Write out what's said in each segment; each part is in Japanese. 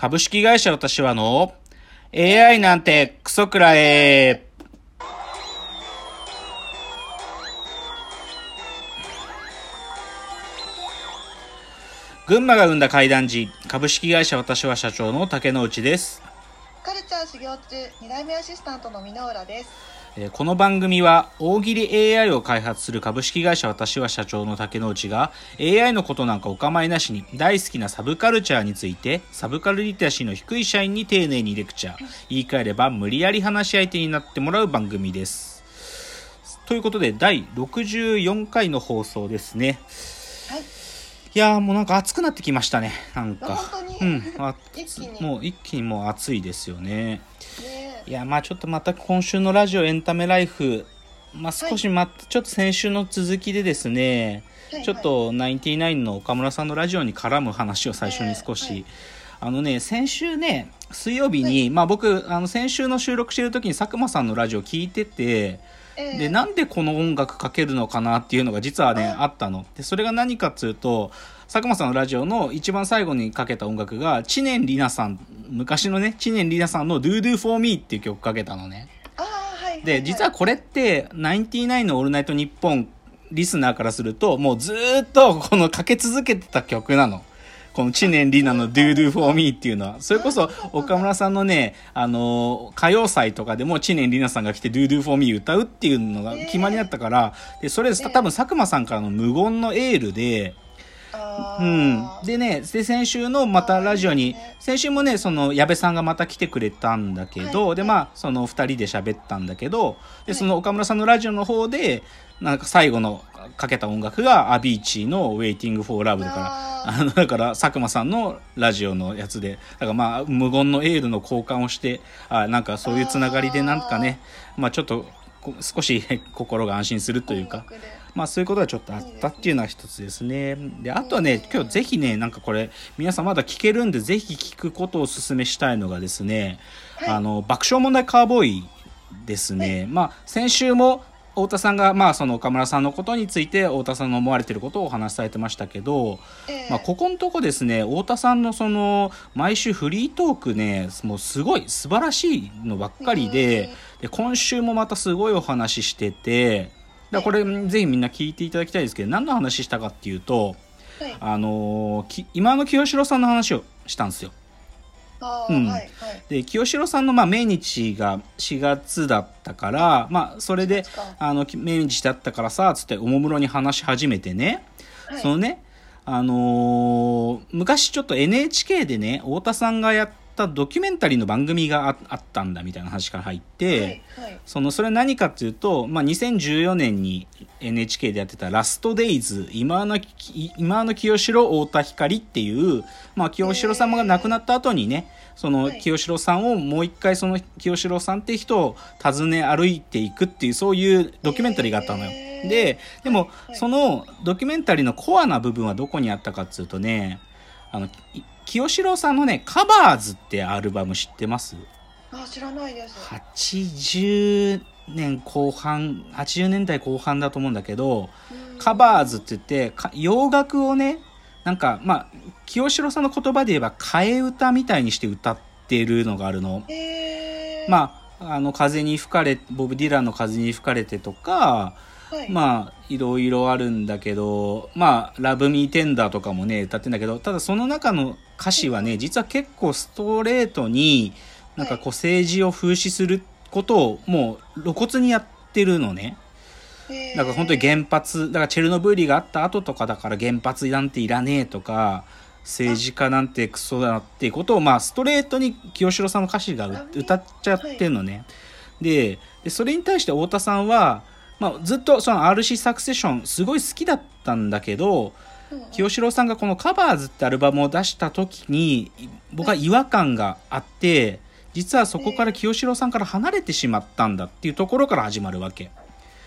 株式会社私はの AI なんてクソくらえ。群馬が生んだ怪談時、株式会社私は社長の竹之内です。カルチャー修行中2代目アシスタントの箕浦ですこの番組は大喜利 AI を開発する株式会社私は社長の竹之内が AI のことなんかお構いなしに大好きなサブカルチャーについてサブカルリテラシーの低い社員に丁寧にレクチャー。言い換えれば無理やり話し相手になってもらう番組です。ということで第64回の放送ですね。はい。いやーもうなんか暑くなってきましたね。なんか。うん。もう一気にもう暑いですよね。ねいやまあちょっとまた今週のラジオエンタメライフまあ少しまたちょっと先週の続きでですね、はいちょっとナインティナインの岡村さんのラジオに絡む話を最初に少し、あのね先週ね水曜日に、まあ僕あの先週の収録してる時に佐久間さんのラジオ聞いててええでなんでこの音楽かけるのかなっていうのが実はねああったの。でそれが何かっつうと佐久間さんのラジオの一番最後にかけた音楽が知念里奈さん昔のね知念里奈さんの「Do Do For Me」っていう曲かけたのね。で実はこれってナインティナインの「オールナイトニッポン」リスナーからするともうずーっとこのかけ続けてた曲なの。この知念里奈の Do Do For Me っていうのは、それこそ岡村さんのね、あのー歌謡祭とかでも知念里奈さんが来て Do Do For Me 歌うっていうのが決まりだったから、で、それ多分佐久間さんからの無言のエールで、あうん。ーでね、で、先週のまたラジオに先週もね、その、矢部さんがまた来てくれたんだけど、はい。で、まあ、その二人で喋ったんだけど、で、はい。その岡村さんのラジオの方で、なんか最後のかけた音楽がアビーチの Waiting for Love だから、ああの、だから、佐久間さんのラジオのやつで、だからまあ、無言のエールの交換をして、あなんかそういうつながりでなんかね、まあちょっと、こ少し 心が安心するというか、まあそういうことはちょっとあったっていうのは一つですね。で、あとはね、今日ぜひね、なんかこれ、皆さんまだ聞けるんで、ぜひ聞くことをお勧めしたいのがですね、はい。あの、爆笑問題カーボーイですね。まあ、先週も、太田さんが、まあ、その岡村さんのことについて、太田さんの思われてることをお話しされてましたけど、ええ。まあ、ここのとこですね、太田さんのその、毎週フリートークね、もうすごい素晴らしいのばっかりで、で、今週もまたすごいお話ししてて、だこれ、ぜひみんな聞いていただきたいですけど、何の話したかっていうと、はい。あのーき今の清志郎さんの話をしたんですよ。うん。はいはい。で、清志郎さんの、まあ、命日が4月だったから、まあ、それで4月か、あの、き命日だったからさ、つっておもむろに話し始めてね、はい。そのね、あのー昔ちょっと NHK でね、太田さんがやったドキュメンタリーの番組がああったんだみたいな話から入って、はいはい。その、それ何かっていうと、まあ、2014年に NHK でやってたラストデイズ、今のき、今の清志郎、太田光っていう、まあ、清志郎様が亡くなった後にね、そのはい。清志郎さんをもう一回その清志郎さんって人を訪ね歩いていくっていう、そういうドキュメンタリーがあったのよ。で、でも、はい。そのドキュメンタリーのコアな部分はどこにあったかっていうとね、あの、い清志郎さんのね、カバーズってアルバム知ってます？あ知らないです。80年後半80年代後半だと思うんだけどうん。カバーズって言ってか洋楽をねなんかまあ清志郎さんの言葉で言えば替え歌みたいにして歌ってるのがあるの。へえまああの風に吹かれボブ・ディランの風に吹かれてとかはい。まあいろいろあるんだけどまあラブ・ミー・テンダーとかもね歌ってんだけどただその中の歌詞はね実は結構ストレートになんかこう政治を風刺することをもう露骨にやってるのね。だから本当に原発だからチェルノブイリがあった後とかだから原発なんていらねえとか政治家なんてクソだなっていうことをまあストレートに清志郎さんの歌詞がう歌っちゃってんのね。ででそれに対して太田さんは、まあ、ずっとその RC サクセションすごい好きだったんだけど清志郎さんがこの「カバーズ」ってアルバムを出した時に僕は違和感があって実はそこから清志郎さんから離れてしまったんだっていうところから始まるわけ。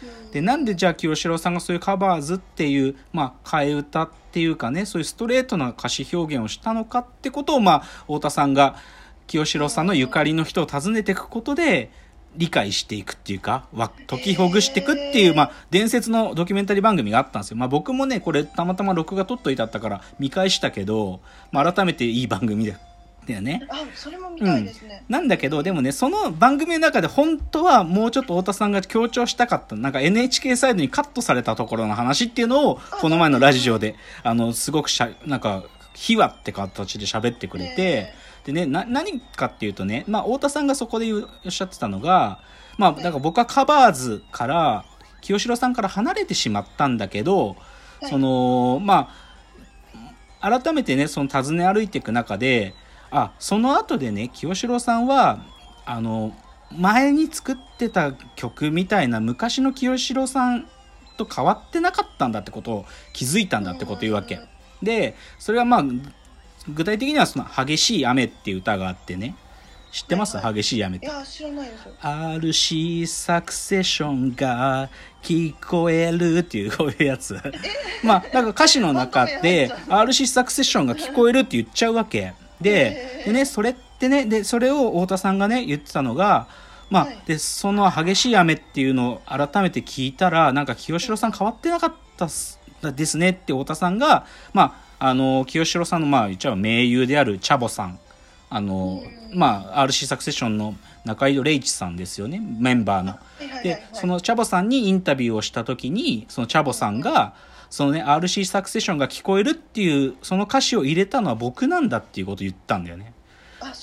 うん。でなんでじゃあ清志郎さんがそういうカバーズっていう、まあ、替え歌っていうかねそういうストレートな歌詞表現をしたのかってことを、まあ、太田さんが清志郎さんのゆかりの人を訪ねていくことで理解していくっていうかわ解きほぐしていくっていう、まあ、伝説のドキュメンタリー番組があったんですよ、まあ、僕もねこれたまたま録画撮っといてあったから見返したけど、まあ、改めていい番組で。だよね。あそれも見たいですね、なんだけど、でもね、その番組の中で本当はもうちょっと太田さんが強調したかった、なんか NHK サイドにカットされたところの話っていうのを、この前のラジオで、あの、すごくしゃ、なんか、秘話って形で喋ってくれて、えでね、な、何かっていうとね、まあ、太田さんがそこでおっしゃってたのが、まあ、だから僕はカバーズから、清志郎さんから離れてしまったんだけど、はい。その、まあ、改めてね、その訪ね歩いていく中で、あ、その後でね、清志郎さんは、あの、前に作ってた曲みたいな昔の清志郎さんと変わってなかったんだってことを気づいたんだってことを言うわけ。で、それはまあ、具体的にはその激しい雨っていう歌があってね。知ってます、はいはい激しい雨ってい。や知らないですよ RC サクセションが聞こえるっていうこういうやつ。まあ、なんか歌詞の中で RC サクセションが聞こえるって言っちゃうわけ。ででね、それってね、で、それを太田さんがね、言ってたのが、まあはい、で、その激しい雨っていうのを改めて聞いたら、なんか清志郎さん変わってなかったっすですねって太田さんが、まあ、あの、清志郎さんの、まあ、言っちゃであるチャボさん、あの、まあ、RC サクセションの中井戸礼一さんですよね、メンバーの。で、そのチャボさんにインタビューをした時に、そのチャボさんが、そのね、RC サクセションが聞こえるっていう、その歌詞を入れたのは僕なんだっていうことを言ったんだよね。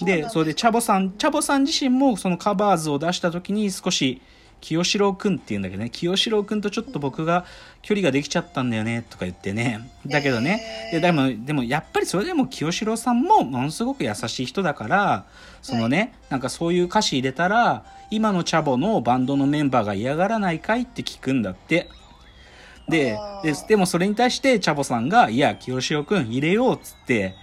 で、それでチャボさん、チャボさん自身もそのカバーズを出した時に少し、清志郎くんっていうんだけどね、清志郎くんとちょっと僕が距離ができちゃったんだよね、とか言ってね。だけどね、えー。ででも、でもやっぱりそれでも清志郎さんもものすごく優しい人だから、そのね、なんかそういう歌詞入れたら、今のチャボのバンドのメンバーが嫌がらないかいって聞くんだって。でででもそれに対してチャボさんが「いや清志郎くん入れよう」っつって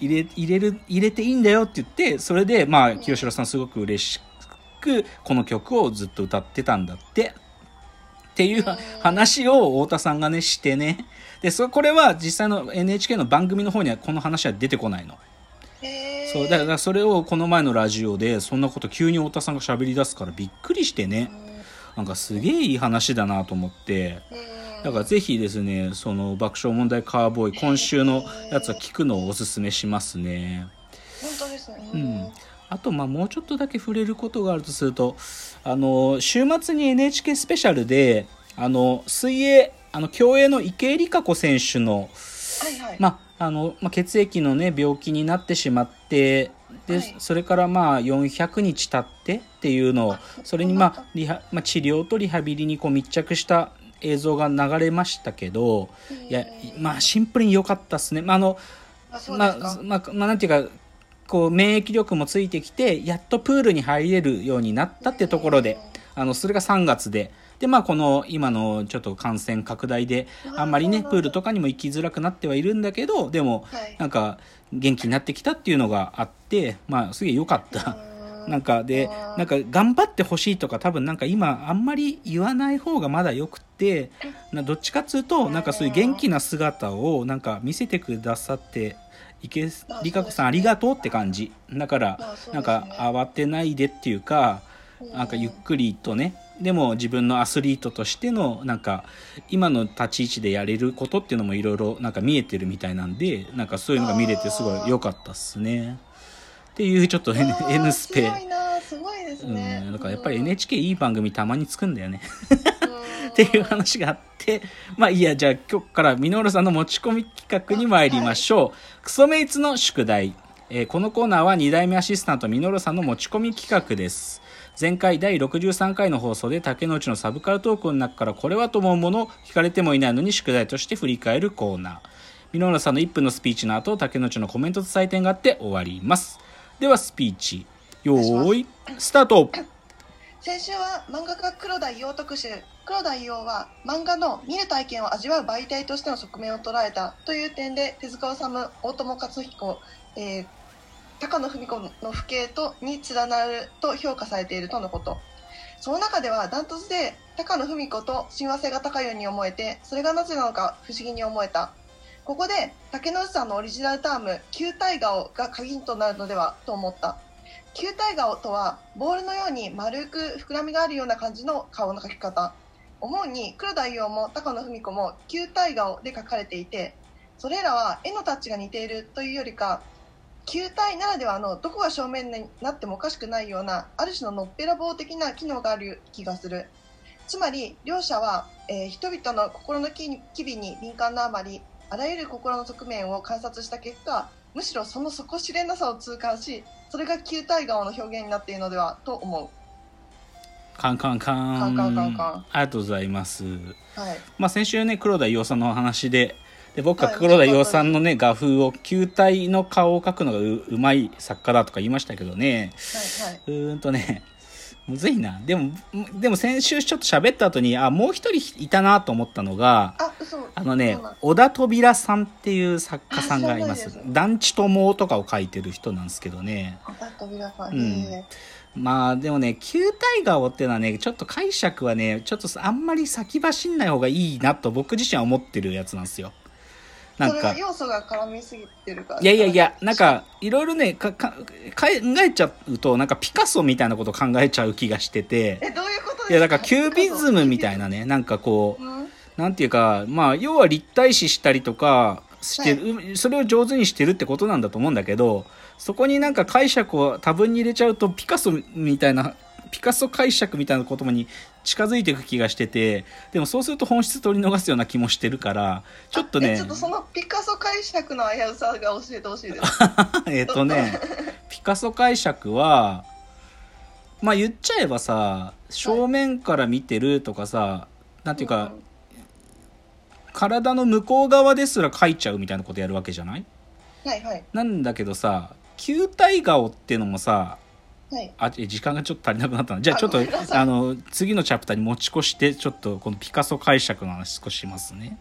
入れ入れる入れていいんだよって言ってそれでまあ清志郎さんすごく嬉しくこの曲をずっと歌ってたんだって。っていううん。話を太田さんがねしてね。でそこれは実際の NHK の番組の方にはこの話は出てこないの。そうだからそれをこの前のラジオでそんなこと急に太田さんが喋り出すからびっくりしてね。なんかすげえいい話だなと思って。うんだからぜひですねその爆笑問題カーボーイ今週のやつは聞くのをおすすめしますね。本当ですね。うんあとまあもうちょっとだけ触れることがあるとするとあの週末に NHK スペシャルであの水泳あの競泳の池江璃花子選手のはいはい。まああのまあ、血液の、ね、病気になってしまってで、はい。それからまあ400日経ってっていうのをあそれに、まあリハまあ、治療とリハビリにこう密着した映像が流れましたけどいや、まあ、シンプルに良かったですね。まああのまあまあ、まあ、なんていうかこう免疫力もついてきてやっとプールに入れるようになったってところであのそれが3月で。でまあこの今のちょっと感染拡大であんまりねプールとかにも行きづらくなってはいるんだけどでもはい。なんか元気になってきたっていうのがあってまあすげえ良かった。なんかでなんか頑張ってほしいとか多分なんか今あんまり言わない方がまだよくてなどっちかっつうとなんかそういう元気な姿をなんか見せてくださって池あ理香子さんありがとうって感じ。だからなんか慌てないでっていうかなんかゆっくりとねでも自分のアスリートとしてのなんか今の立ち位置でやれることっていうのもいろいろなんか見えてるみたいなんでなんかそういうのが見れてすごい良かったっすね。っていうちょっと N, スペ。強いなすごいですね。うん、だからやっぱり NHK いい番組たまにつくんだよねっていう話があって、まあいいや、じゃあ今日からミノールさんの持ち込み企画に参りましょう。クソメイツの宿題。えーこのコーナーは2代目アシスタントミノールさんの持ち込み企画です。前回第63回の放送で竹之内のサブカルトークの中からこれはと思うものを聞かれてもいないのに宿題として振り返るコーナー。ミノールさんの1分のスピーチの後、竹之内のコメントと採点があって終わります。ではスピーチ。よーい、スタート先週は漫画家黒田伊王特集黒田伊王は漫画の見る体験を味わう媒体としての側面を捉えたという点で手塚治虫大友克彦、えー高野文子の父兄とに連なると評価されているとのこと。その中ではダントツで高野文子と親和性が高いように思えてそれがなぜなのか不思議に思えた。ここで竹野内さんのオリジナルターム球体顔が鍵となるのではと思った。球体顔とはボールのように丸く膨らみがあるような感じの顔の描き方。思うに黒田伊王も高野文子も球体顔で描かれていてそれらは絵のタッチが似ているというよりか球体ならではのどこが正面になってもおかしくないようなある種ののっぺらぼう的な機能がある気がする。つまり両者は、えー人々の心の機微に敏感なあまりあらゆる心の側面を観察した結果むしろその底知れなさを痛感しそれが球体顔の表現になっているのではと思カンカンカン。カンカンカンカン。ありがとうございます。うはい。まあ先週ね、黒田伊代さんのお話で、で僕ははい黒田伊代さんのね、画風を、球体の顔を描くのがううまい作家だとか言いましたけどね、はいはい。うーんとね、むずいな。でも、でも先週ちょっと喋った後に、あ、もう一人いたなと思ったのが、あ嘘あのね小田扉さんっていう作家さんがいます。す団地友とかを書いてる人なんですけどね。あ扉さん、うんへまあでもね、球体顔っていうのはね、ちょっと解釈はね、ちょっとあんまり先走んない方がいいなと僕自身は思ってるやつなんですよ。なんか。要素が絡みすぎてるから。いやいやいや、なんか、いろいろねかか、考えちゃうと、なんかピカソみたいなこと考えちゃう気がしてて、えどういうことですか？いや、だからキュービズムみたいなね、なんかこう、うん。なんていうか、まあ、要は立体視したりとかしてる、それを上手にしてるってことなんだと思うんだけど、そこになんか解釈を多分に入れちゃうと、ピカソみたいな、ピカソ解釈みたいな言葉に近づいていく気がしてて、でもそうすると本質取り逃すような気もしてるから、ちょっとねちょっと、そのピカソ解釈の危うさが教えてほしいです。えっとね、ピカソ解釈は、まあ言っちゃえばさ、正面から見てるとかさ、なんていうか、体の向こう側ですら描いちゃうみたいなことやるわけじゃない？うんはいはい。なんだけどさ球体顔っていうのもさはい。あえ時間がちょっと足りなくなったなじゃああちょっとあの次のチャプターに持ち越してちょっとこのピカソ解釈の話少ししますね